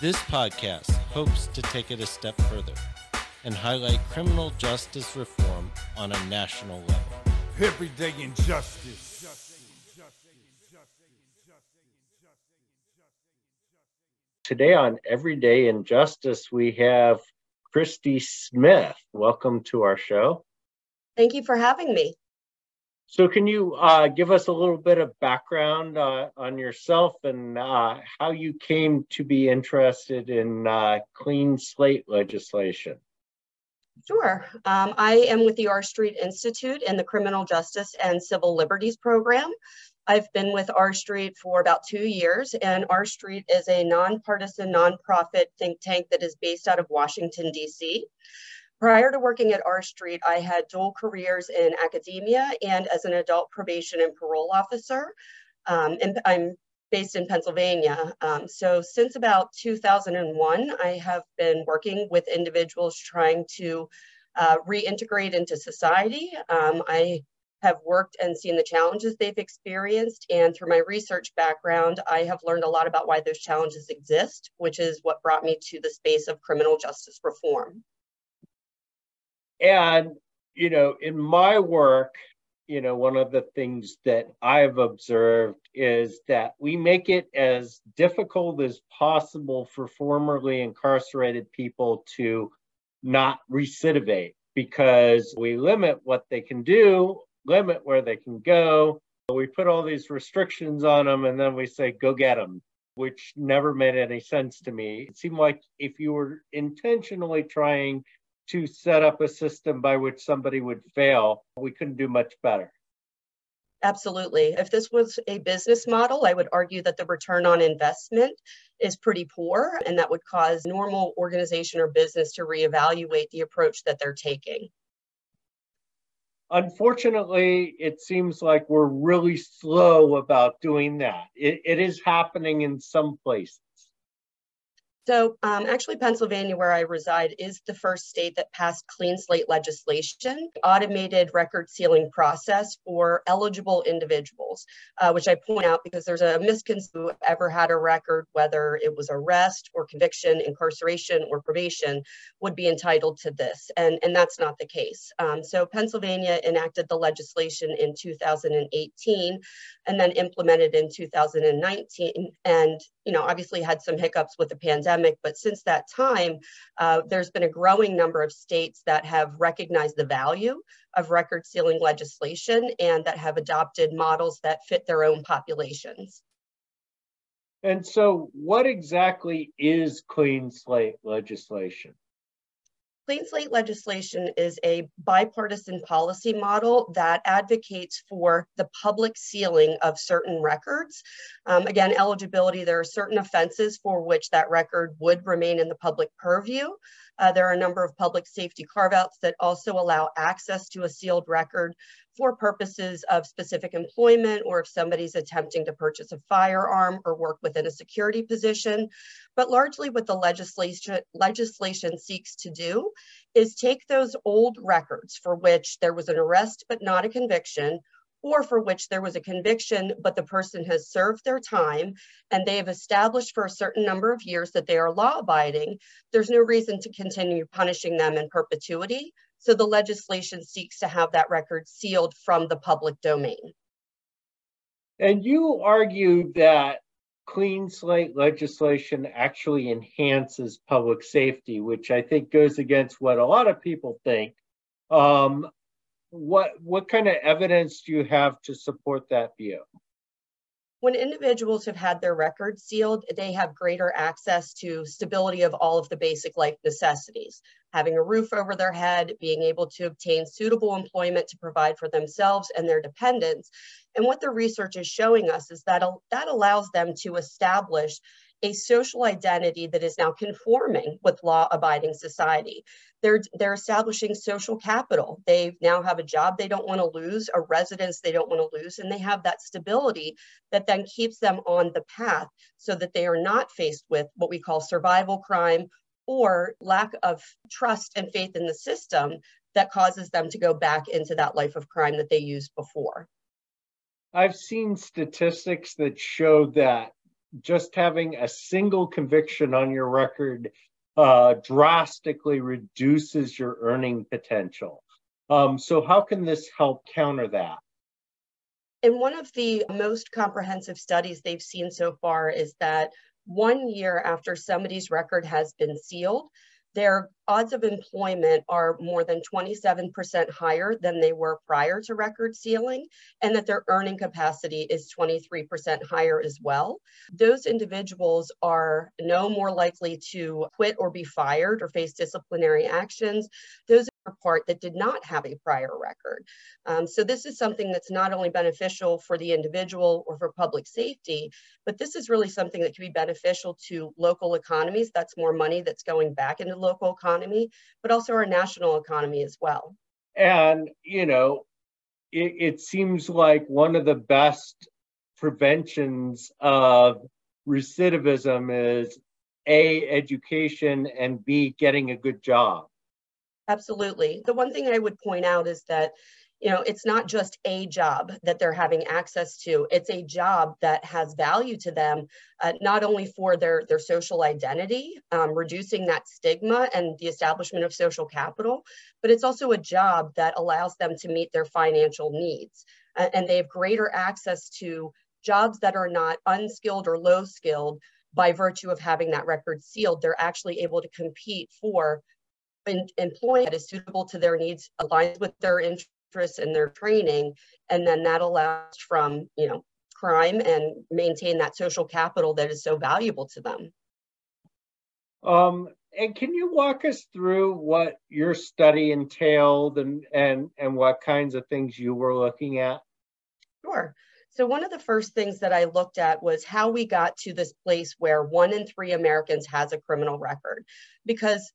This podcast hopes to take it a step further and highlight criminal justice reform on a national level. Everyday injustice. Today on Everyday Injustice, we have Christy Smith. Welcome to our show. Thank you for having me. So, can you uh, give us a little bit of background uh, on yourself and uh, how you came to be interested in uh, clean slate legislation? Sure. Um, I am with the R Street Institute in the Criminal Justice and Civil Liberties Program. I've been with R Street for about two years, and R Street is a nonpartisan, nonprofit think tank that is based out of Washington, D.C. Prior to working at R Street, I had dual careers in academia and as an adult probation and parole officer. Um, and I'm based in Pennsylvania. Um, so since about 2001, I have been working with individuals trying to uh, reintegrate into society. Um, I have worked and seen the challenges they've experienced. And through my research background, I have learned a lot about why those challenges exist, which is what brought me to the space of criminal justice reform. And, you know, in my work, you know, one of the things that I've observed is that we make it as difficult as possible for formerly incarcerated people to not recidivate because we limit what they can do, limit where they can go. We put all these restrictions on them and then we say, go get them, which never made any sense to me. It seemed like if you were intentionally trying to set up a system by which somebody would fail, we couldn't do much better. Absolutely. If this was a business model, I would argue that the return on investment is pretty poor, and that would cause normal organization or business to reevaluate the approach that they're taking. Unfortunately, it seems like we're really slow about doing that. it, it is happening in some places. So um, actually Pennsylvania, where I reside, is the first state that passed clean slate legislation, automated record sealing process for eligible individuals, uh, which I point out because there's a misconception ever had a record, whether it was arrest or conviction, incarceration or probation, would be entitled to this. And, and that's not the case. Um, so Pennsylvania enacted the legislation in 2018 and then implemented in 2019. And, you know, obviously had some hiccups with the pandemic pandemic, but since that time, uh, there's been a growing number of states that have recognized the value of record sealing legislation and that have adopted models that fit their own populations. And so, what exactly is clean slate legislation? Clean slate legislation is a bipartisan policy model that advocates for the public sealing of certain records. Um, again, eligibility, there are certain offenses for which that record would remain in the public purview. Uh, there are a number of public safety carve outs that also allow access to a sealed record for purposes of specific employment or if somebody's attempting to purchase a firearm or work within a security position. But largely, what the legislation, legislation seeks to do is take those old records for which there was an arrest but not a conviction or for which there was a conviction, but the person has served their time and they have established for a certain number of years that they are law abiding, there's no reason to continue punishing them in perpetuity. So the legislation seeks to have that record sealed from the public domain. And you argue that clean slate legislation actually enhances public safety, which I think goes against what a lot of people think. Um, what what kind of evidence do you have to support that view? When individuals have had their records sealed, they have greater access to stability of all of the basic life necessities. Having a roof over their head, being able to obtain suitable employment to provide for themselves and their dependents. And what the research is showing us is that that allows them to establish a social identity that is now conforming with law abiding society. They're, they're establishing social capital. They now have a job they don't want to lose, a residence they don't want to lose, and they have that stability that then keeps them on the path so that they are not faced with what we call survival crime or lack of trust and faith in the system that causes them to go back into that life of crime that they used before. I've seen statistics that show that just having a single conviction on your record uh, drastically reduces your earning potential. Um, so, how can this help counter that? In one of the most comprehensive studies they've seen so far is that one year after somebody's record has been sealed, their odds of employment are more than 27% higher than they were prior to record sealing, and that their earning capacity is 23% higher as well. Those individuals are no more likely to quit or be fired or face disciplinary actions. Those part that did not have a prior record. Um, so this is something that's not only beneficial for the individual or for public safety, but this is really something that can be beneficial to local economies. That's more money that's going back into local economy, but also our national economy as well. And, you know, it, it seems like one of the best preventions of recidivism is a education and b getting a good job Absolutely. The one thing I would point out is that you know it's not just a job that they're having access to. It's a job that has value to them uh, not only for their their social identity um, reducing that stigma and the establishment of social capital but it's also a job that allows them to meet their financial needs. Uh, and they have greater access to jobs that are not unskilled or low skilled by virtue of having that record sealed. They're actually able to compete for employee that is suitable to their needs, aligns with their interests and their training, and then that allows from you know crime and maintain that social capital that is so valuable to them. Um, and can you walk us through what your study entailed and and and what kinds of things you were looking at? Sure. So one of the first things that I looked at was how we got to this place where one in three Americans has a criminal record. Because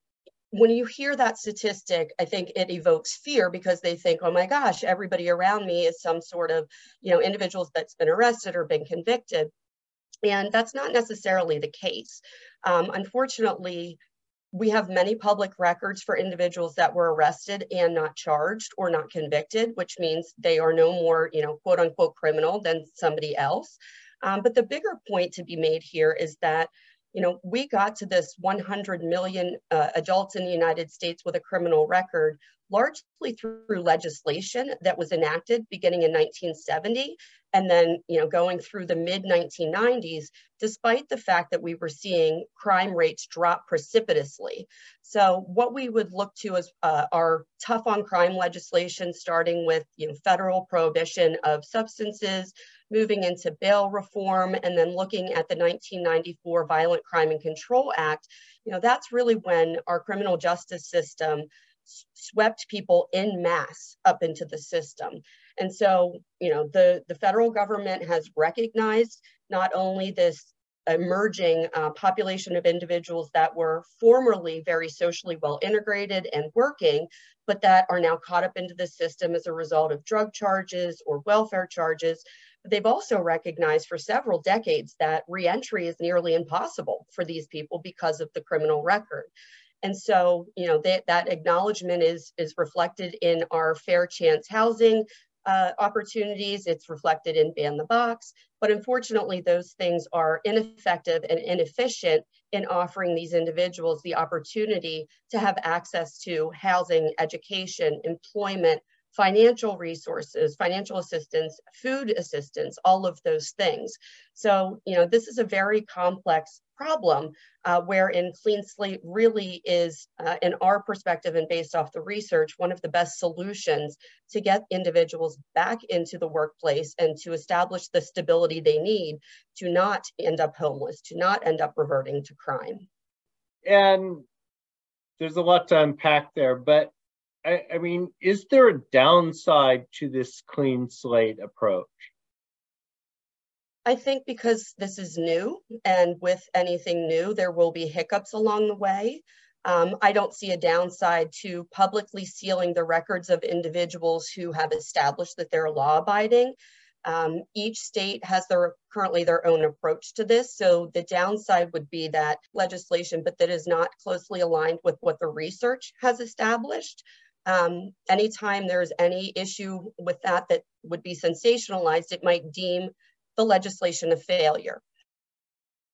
when you hear that statistic, I think it evokes fear because they think, oh my gosh, everybody around me is some sort of, you know, individuals that's been arrested or been convicted. And that's not necessarily the case. Um, unfortunately, we have many public records for individuals that were arrested and not charged or not convicted, which means they are no more, you know, quote unquote criminal than somebody else. Um, but the bigger point to be made here is that you know, we got to this 100 million uh, adults in the United States with a criminal record largely through legislation that was enacted beginning in 1970 and then you know going through the mid 1990s despite the fact that we were seeing crime rates drop precipitously. So what we would look to is uh, our tough on crime legislation starting with you know federal prohibition of substances moving into bail reform and then looking at the 1994 violent crime and control act you know that's really when our criminal justice system swept people in mass up into the system. And so, you know, the, the federal government has recognized not only this emerging uh, population of individuals that were formerly very socially well integrated and working, but that are now caught up into the system as a result of drug charges or welfare charges. They've also recognized for several decades that reentry is nearly impossible for these people because of the criminal record. And so, you know, that, that acknowledgement is, is reflected in our fair chance housing uh, opportunities. It's reflected in Ban the Box. But unfortunately, those things are ineffective and inefficient in offering these individuals the opportunity to have access to housing, education, employment, financial resources, financial assistance, food assistance, all of those things. So, you know, this is a very complex problem, uh, wherein clean slate really is, uh, in our perspective and based off the research, one of the best solutions to get individuals back into the workplace and to establish the stability they need to not end up homeless, to not end up reverting to crime. And there's a lot to unpack there, but I, I mean, is there a downside to this clean slate approach? I think because this is new, and with anything new, there will be hiccups along the way. Um, I don't see a downside to publicly sealing the records of individuals who have established that they're law abiding. Um, each state has their currently their own approach to this. So the downside would be that legislation, but that is not closely aligned with what the research has established. Um, anytime there's any issue with that that would be sensationalized, it might deem the legislation a failure.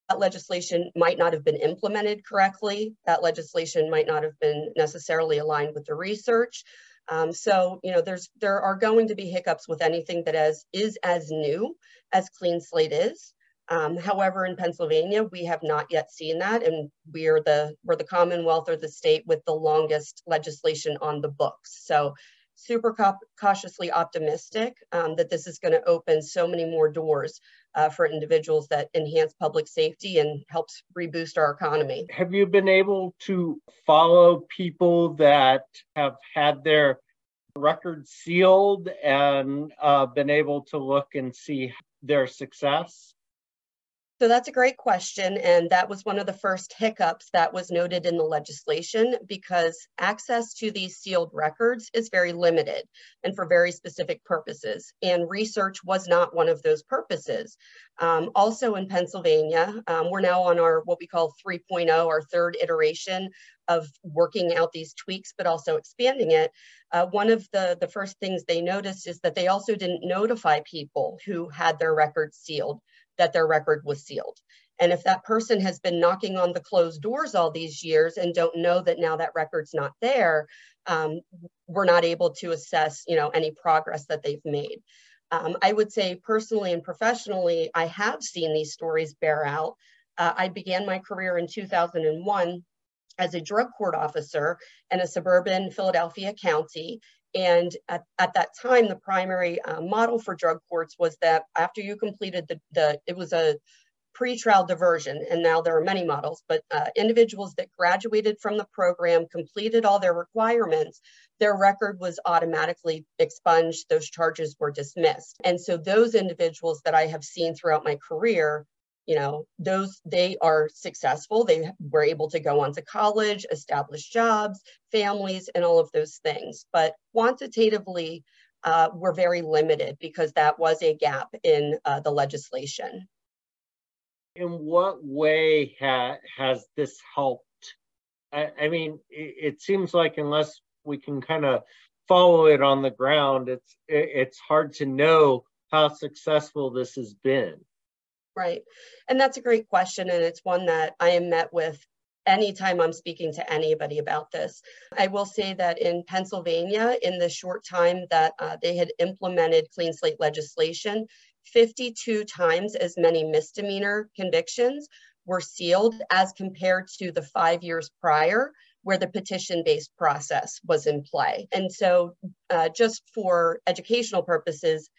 That legislation might not have been implemented correctly. That legislation might not have been necessarily aligned with the research. Um, so, you know, there's there are going to be hiccups with anything that as is as new as Clean Slate is. Um, however, in Pennsylvania, we have not yet seen that, and we are the we're the Commonwealth or the state with the longest legislation on the books. So super cautiously optimistic um, that this is going to open so many more doors uh, for individuals that enhance public safety and helps reboost our economy. Have you been able to follow people that have had their records sealed and uh, been able to look and see their success? So that's a great question. And that was one of the first hiccups that was noted in the legislation because access to these sealed records is very limited and for very specific purposes. And research was not one of those purposes. Um, also in Pennsylvania, um, we're now on our what we call 3.0, our third iteration of working out these tweaks, but also expanding it. Uh, one of the, the first things they noticed is that they also didn't notify people who had their records sealed that their record was sealed. And if that person has been knocking on the closed doors all these years and don't know that now that record's not there, um, we're not able to assess, you know, any progress that they've made. Um, I would say personally and professionally, I have seen these stories bear out. Uh, I began my career in 2001 as a drug court officer in a suburban Philadelphia county. And at, at that time, the primary uh, model for drug courts was that after you completed the, the it was a pre-trial diversion, and now there are many models, but uh, individuals that graduated from the program, completed all their requirements, their record was automatically expunged, those charges were dismissed. And so those individuals that I have seen throughout my career you know those they are successful. They were able to go on to college establish jobs families and all of those things. But quantitatively uh, we're very limited because that was a gap in uh, the legislation. In what way ha- has this helped? I, I mean it, it, seems like unless we can kind of follow it on the ground it's it, it's hard to know how successful this has been Right. And that's a great question. And it's one that I am met with anytime I'm speaking to anybody about this. I will say that in Pennsylvania, in the short time that uh, they had implemented clean slate legislation, 52 times as many misdemeanor convictions were sealed as compared to the five years prior where the petition based process was in play. And so, uh, just for educational purposes,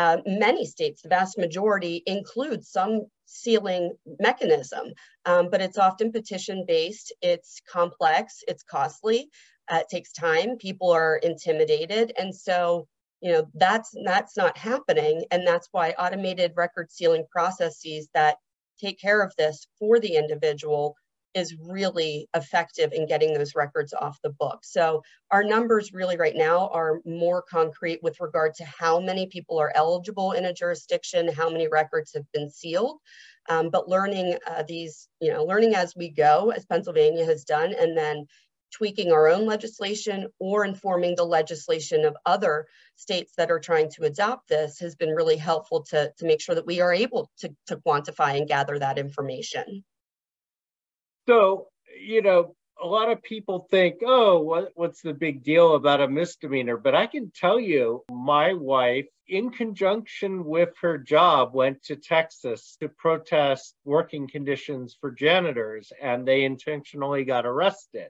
uh, many states, the vast majority, include some sealing mechanism, um, but it's often petition based, it's complex, it's costly, uh, it takes time, people are intimidated. And so, you know, that's, that's not happening. And that's why automated record sealing processes that take care of this for the individual is really effective in getting those records off the book. So our numbers really right now are more concrete with regard to how many people are eligible in a jurisdiction, how many records have been sealed. Um, but learning uh, these, you know, learning as we go, as Pennsylvania has done, and then tweaking our own legislation or informing the legislation of other states that are trying to adopt this has been really helpful to, to make sure that we are able to, to quantify and gather that information. So, you know, a lot of people think, oh, what, what's the big deal about a misdemeanor? But I can tell you, my wife in conjunction with her job, went to Texas to protest working conditions for janitors, and they intentionally got arrested.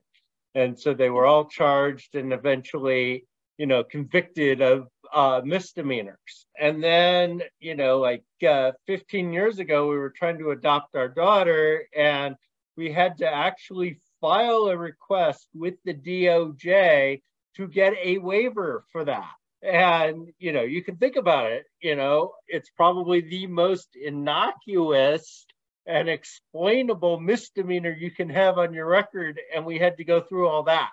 And so they were all charged and eventually, you know, convicted of uh, misdemeanors. And then, you know, like uh, 15 years ago, we were trying to adopt our daughter, and we had to actually file a request with the DOJ to get a waiver for that. And, you know, you can think about it, you know, it's probably the most innocuous and explainable misdemeanor you can have on your record. And we had to go through all that.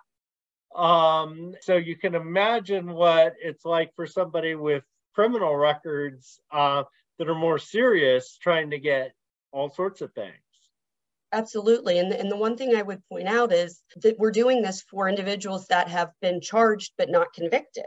Um, so you can imagine what it's like for somebody with criminal records uh, that are more serious trying to get all sorts of things. Absolutely. And, and the one thing I would point out is that we're doing this for individuals that have been charged but not convicted.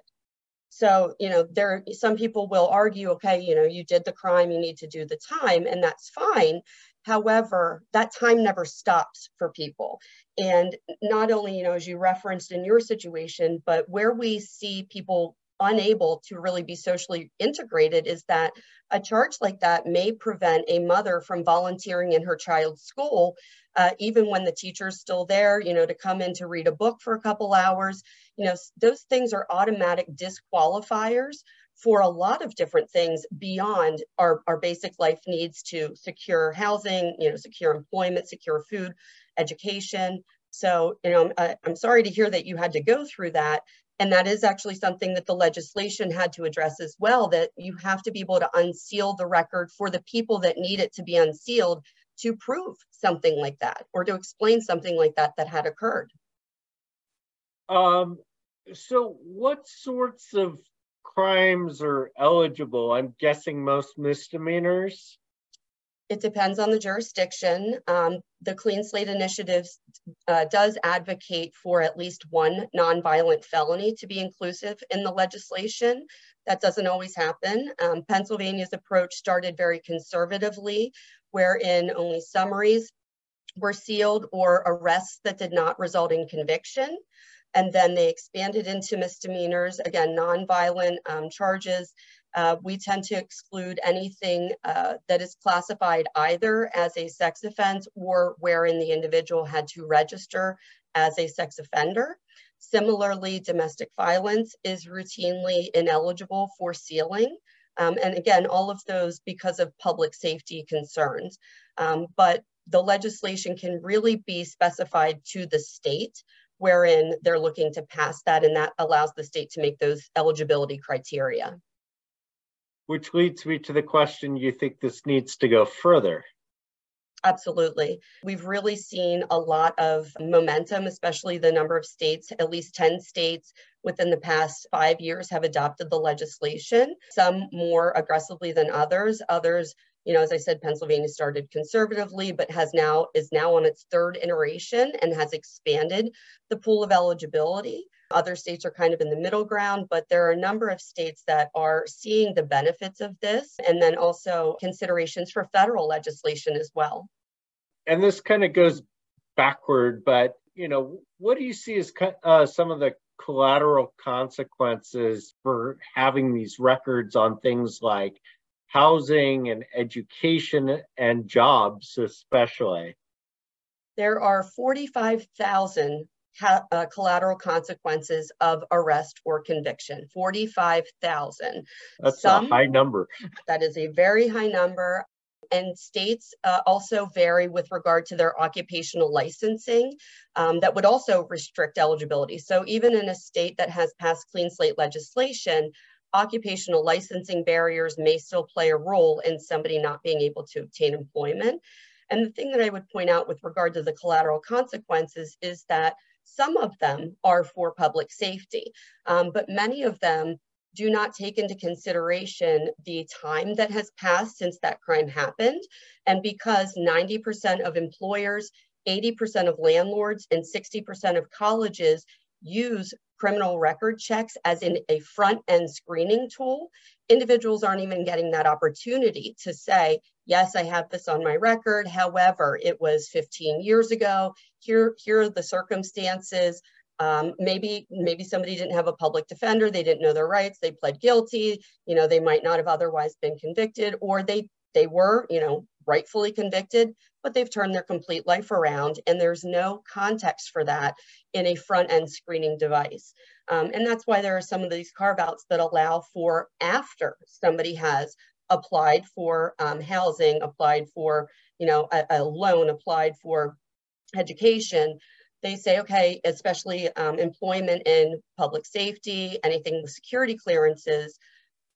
So, you know, there some people will argue, okay, you know, you did the crime, you need to do the time, and that's fine. However, that time never stops for people. And not only, you know, as you referenced in your situation, but where we see people unable to really be socially integrated is that a charge like that may prevent a mother from volunteering in her child's school uh, even when the teacher's still there you know to come in to read a book for a couple hours. You know those things are automatic disqualifiers for a lot of different things beyond our, our basic life needs to secure housing you know secure employment secure food education. So you know I, i'm sorry to hear that you had to go through that and that is actually something that the legislation had to address as well, that you have to be able to unseal the record for the people that need it to be unsealed to prove something like that or to explain something like that that had occurred. Um, so what sorts of crimes are eligible? I'm guessing most misdemeanors. It depends on the jurisdiction. Um, the Clean Slate Initiative uh, does advocate for at least one nonviolent felony to be inclusive in the legislation. That doesn't always happen. Um, Pennsylvania's approach started very conservatively, wherein only summaries were sealed or arrests that did not result in conviction. And then they expanded into misdemeanors, again, nonviolent um, charges uh, we tend to exclude anything uh, that is classified either as a sex offense or wherein the individual had to register as a sex offender. Similarly, domestic violence is routinely ineligible for sealing. Um, and again, all of those because of public safety concerns. Um, but the legislation can really be specified to the state wherein they're looking to pass that and that allows the state to make those eligibility criteria which leads me to the question you think this needs to go further? Absolutely. We've really seen a lot of momentum, especially the number of states, at least 10 states within the past five years have adopted the legislation, some more aggressively than others. Others, you know, as I said, Pennsylvania started conservatively, but has now is now on its third iteration and has expanded the pool of eligibility. Other states are kind of in the middle ground, but there are a number of states that are seeing the benefits of this, and then also considerations for federal legislation as well. And this kind of goes backward, but you know, what do you see as uh, some of the collateral consequences for having these records on things like housing and education and jobs, especially? There are 45,000 ha- uh, collateral consequences of arrest or conviction 45,000. That's Some, a high number. That is a very high number. And states uh, also vary with regard to their occupational licensing um, that would also restrict eligibility. So, even in a state that has passed clean slate legislation, occupational licensing barriers may still play a role in somebody not being able to obtain employment. And the thing that I would point out with regard to the collateral consequences is that some of them are for public safety, um, but many of them do not take into consideration the time that has passed since that crime happened. And because 90% of employers, 80% of landlords, and 60% of colleges use criminal record checks as in a front end screening tool, individuals aren't even getting that opportunity to say, yes, I have this on my record. However, it was 15 years ago. Here, here are the circumstances. Um, maybe maybe somebody didn't have a public defender, they didn't know their rights, they pled guilty, you know, they might not have otherwise been convicted, or they they were, you know, rightfully convicted, but they've turned their complete life around and there's no context for that in a front end screening device. Um, and that's why there are some of these carve outs that allow for after somebody has applied for um, housing, applied for, you know, a, a, loan, applied for education. They say, okay, especially um, employment in public safety, anything with security clearances,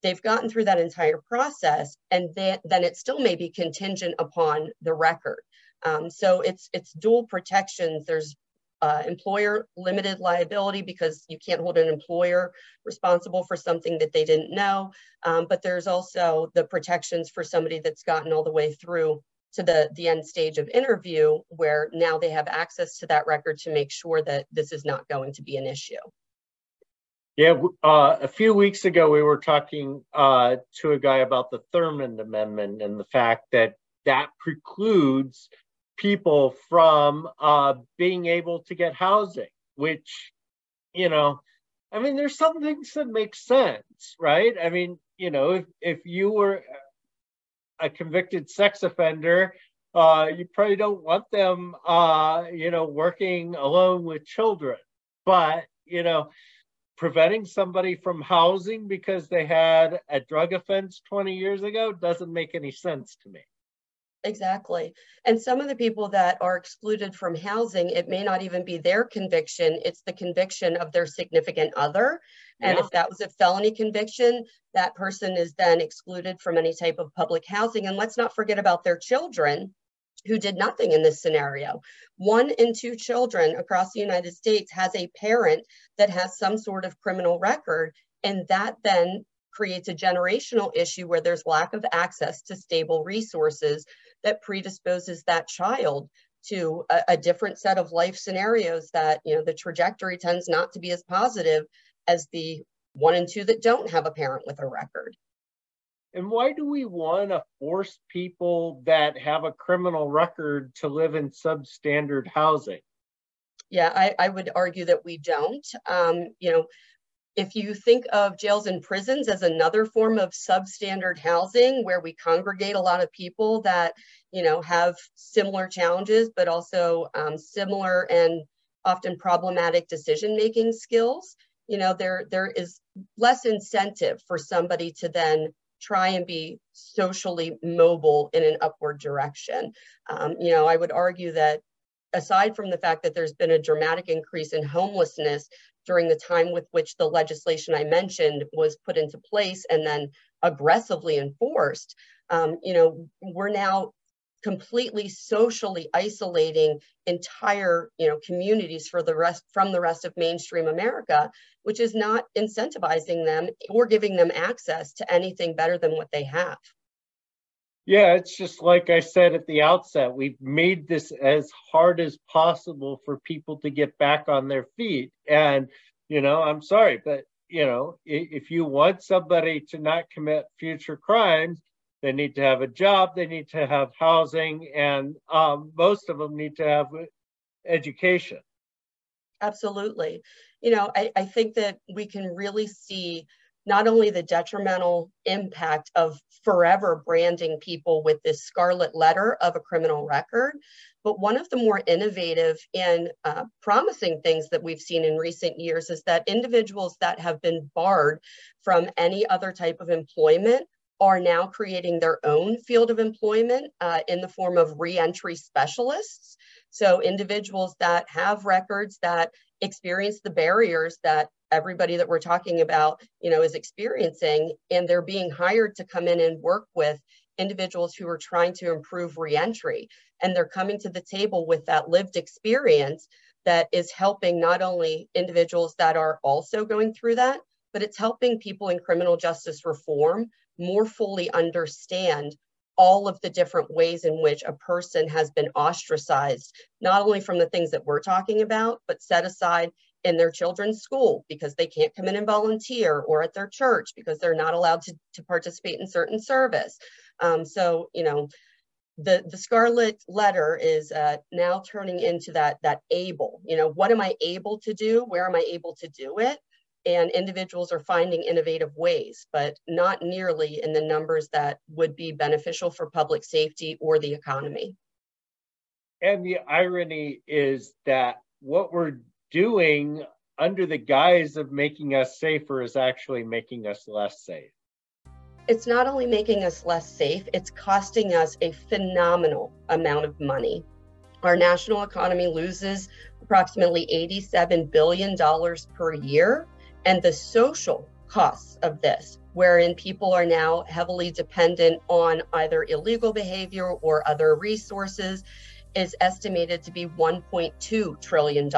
they've gotten through that entire process and then, then it still may be contingent upon the record. Um, so it's it's dual protections. There's uh, employer limited liability because you can't hold an employer responsible for something that they didn't know. Um, but there's also the protections for somebody that's gotten all the way through to the, the end stage of interview where now they have access to that record to make sure that this is not going to be an issue. Yeah, uh, a few weeks ago, we were talking uh, to a guy about the Thurmond Amendment and the fact that that precludes people from uh, being able to get housing, which, you know, I mean, there's some things that make sense, right? I mean, you know, if, if you were a convicted sex offender, uh, you probably don't want them, uh, you know, working alone with children. But, you know, preventing somebody from housing because they had a drug offense 20 years ago doesn't make any sense to me. Exactly. And some of the people that are excluded from housing, it may not even be their conviction, it's the conviction of their significant other. And yeah. if that was a felony conviction, that person is then excluded from any type of public housing. And let's not forget about their children who did nothing in this scenario. One in two children across the United States has a parent that has some sort of criminal record, and that then creates a generational issue where there's lack of access to stable resources that predisposes that child to a, a different set of life scenarios that you know the trajectory tends not to be as positive as the one and two that don't have a parent with a record and why do we want to force people that have a criminal record to live in substandard housing? Yeah, I, I would argue that we don't. Um, you know, if you think of jails and prisons as another form of substandard housing where we congregate a lot of people that, you know, have similar challenges, but also um, similar and often problematic decision making skills, you know, there there is less incentive for somebody to then try and be socially mobile in an upward direction. Um, you know, I would argue that aside from the fact that there's been a dramatic increase in homelessness during the time with which the legislation I mentioned was put into place and then aggressively enforced, um, you know, we're now completely socially isolating entire you know communities for the rest from the rest of mainstream america which is not incentivizing them or giving them access to anything better than what they have. Yeah it's just like i said at the outset we've made this as hard as possible for people to get back on their feet. And you know i'm sorry but you know if you want somebody to not commit future crimes they need to have a job. They need to have housing, and um, most of them need to have education. Absolutely. You know, I, I think that we can really see not only the detrimental impact of forever branding people with this scarlet letter of a criminal record, but one of the more innovative and uh, promising things that we've seen in recent years is that individuals that have been barred from any other type of employment are now creating their own field of employment uh, in the form of reentry specialists. So individuals that have records that experience the barriers that everybody that we're talking about, you know, is experiencing, and they're being hired to come in and work with individuals who are trying to improve reentry. And they're coming to the table with that lived experience that is helping not only individuals that are also going through that, but it's helping people in criminal justice reform more fully understand all of the different ways in which a person has been ostracized, not only from the things that we're talking about, but set aside in their children's school because they can't come in and volunteer or at their church because they're not allowed to, to participate in certain service. Um, so, you know, the the scarlet letter is uh, now turning into that that able you know what am i able to do where am i able to do it and individuals are finding innovative ways but not nearly in the numbers that would be beneficial for public safety or the economy and the irony is that what we're doing under the guise of making us safer is actually making us less safe it's not only making us less safe, it's costing us a phenomenal amount of money. Our national economy loses approximately $87 billion per year. And the social costs of this, wherein people are now heavily dependent on either illegal behavior or other resources, is estimated to be $1.2 trillion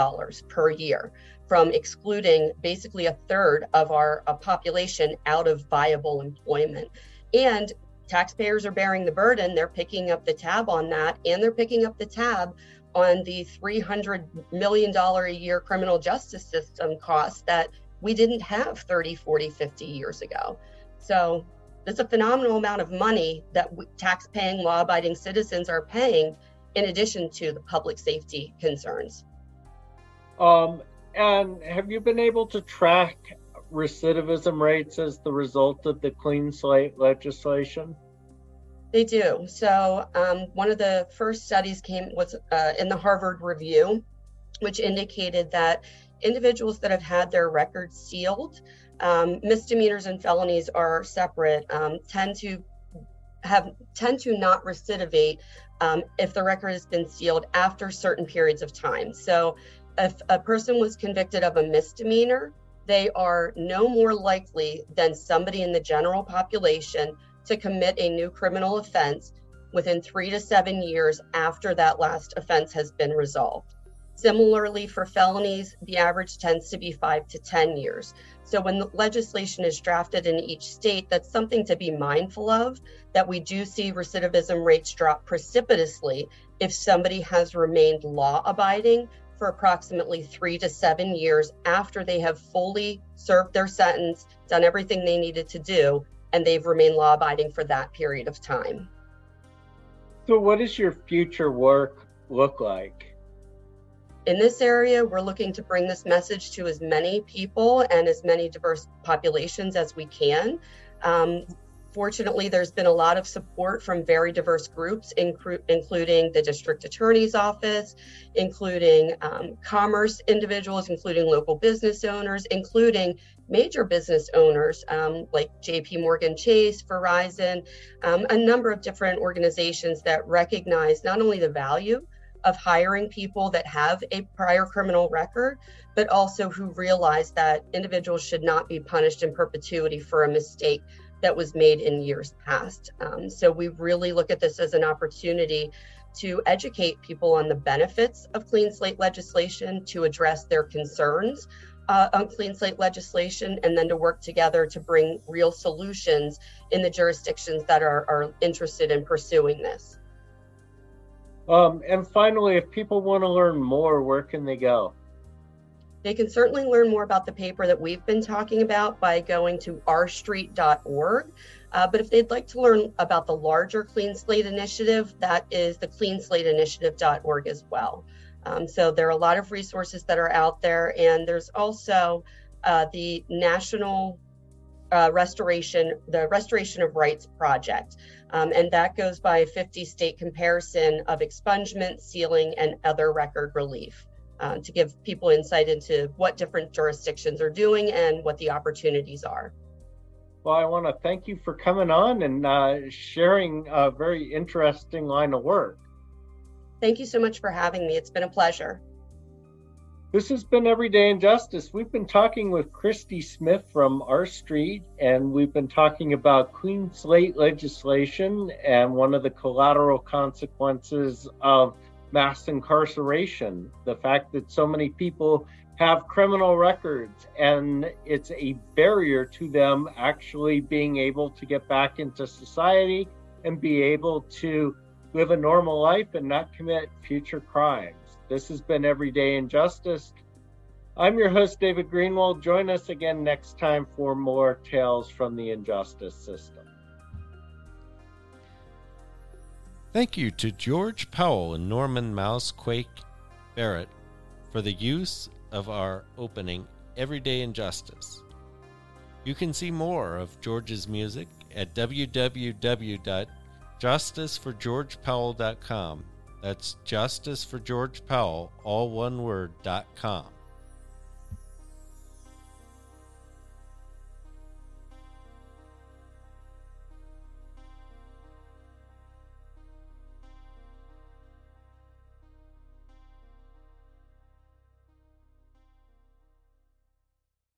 per year from excluding basically a third of our uh, population out of viable employment. And taxpayers are bearing the burden. They're picking up the tab on that, and they're picking up the tab on the $300 million a year criminal justice system costs that we didn't have 30, 40, 50 years ago. So it's a phenomenal amount of money that tax paying, law abiding citizens are paying in addition to the public safety concerns. Um, and have you been able to track recidivism rates as the result of the clean slate legislation? They do. So um, one of the first studies came was uh, in the Harvard Review, which indicated that individuals that have had their records sealed, um, misdemeanors and felonies are separate, um, tend to have tend to not recidivate um, if the record has been sealed after certain periods of time. So if a person was convicted of a misdemeanor, they are no more likely than somebody in the general population to commit a new criminal offense within three to seven years after that last offense has been resolved. Similarly, for felonies, the average tends to be five to 10 years. So, when the legislation is drafted in each state, that's something to be mindful of that we do see recidivism rates drop precipitously if somebody has remained law abiding for approximately three to seven years after they have fully served their sentence, done everything they needed to do, and they've remained law abiding for that period of time. So, what does your future work look like? In this area, we're looking to bring this message to as many people and as many diverse populations as we can. Um, Fortunately, there's been a lot of support from very diverse groups, incru- including the district attorney's office, including um, commerce individuals, including local business owners, including major business owners um, like JP Morgan Chase, Verizon, um, a number of different organizations that recognize not only the value of hiring people that have a prior criminal record, but also who realize that individuals should not be punished in perpetuity for a mistake that was made in years past. Um, so we really look at this as an opportunity to educate people on the benefits of clean slate legislation, to address their concerns uh, on clean slate legislation, and then to work together to bring real solutions in the jurisdictions that are, are interested in pursuing this. Um, and finally, if people want to learn more, where can they go? They can certainly learn more about the paper that we've been talking about by going to rstreet.org. Uh, but if they'd like to learn about the larger Clean Slate Initiative, that is the cleanslateinitiative.org as well. Um, so there are a lot of resources that are out there, and there's also uh, the National uh, Restoration, the Restoration of Rights Project, um, and that goes by a 50 state comparison of expungement, sealing, and other record relief uh, to give people insight into what different jurisdictions are doing and what the opportunities are. Well, I want to thank you for coming on and uh, sharing a very interesting line of work. Thank you so much for having me. It's been a pleasure. This has been Everyday Injustice. We've been talking with Christy Smith from R Street, and we've been talking about clean slate legislation and one of the collateral consequences of mass incarceration, the fact that so many people have criminal records and it's a barrier to them actually being able to get back into society and be able to live a normal life and not commit future crimes. This has been Everyday Injustice. I'm your host, David Greenwald. Join us again next time for more tales from the injustice system. Thank you to George Powell and Norman Mousequake Barrett for the use of our opening Everyday Injustice. You can see more of George's music at www.justiceforgeorgepowell.com. That's justice for George Powell, all one word, dot com.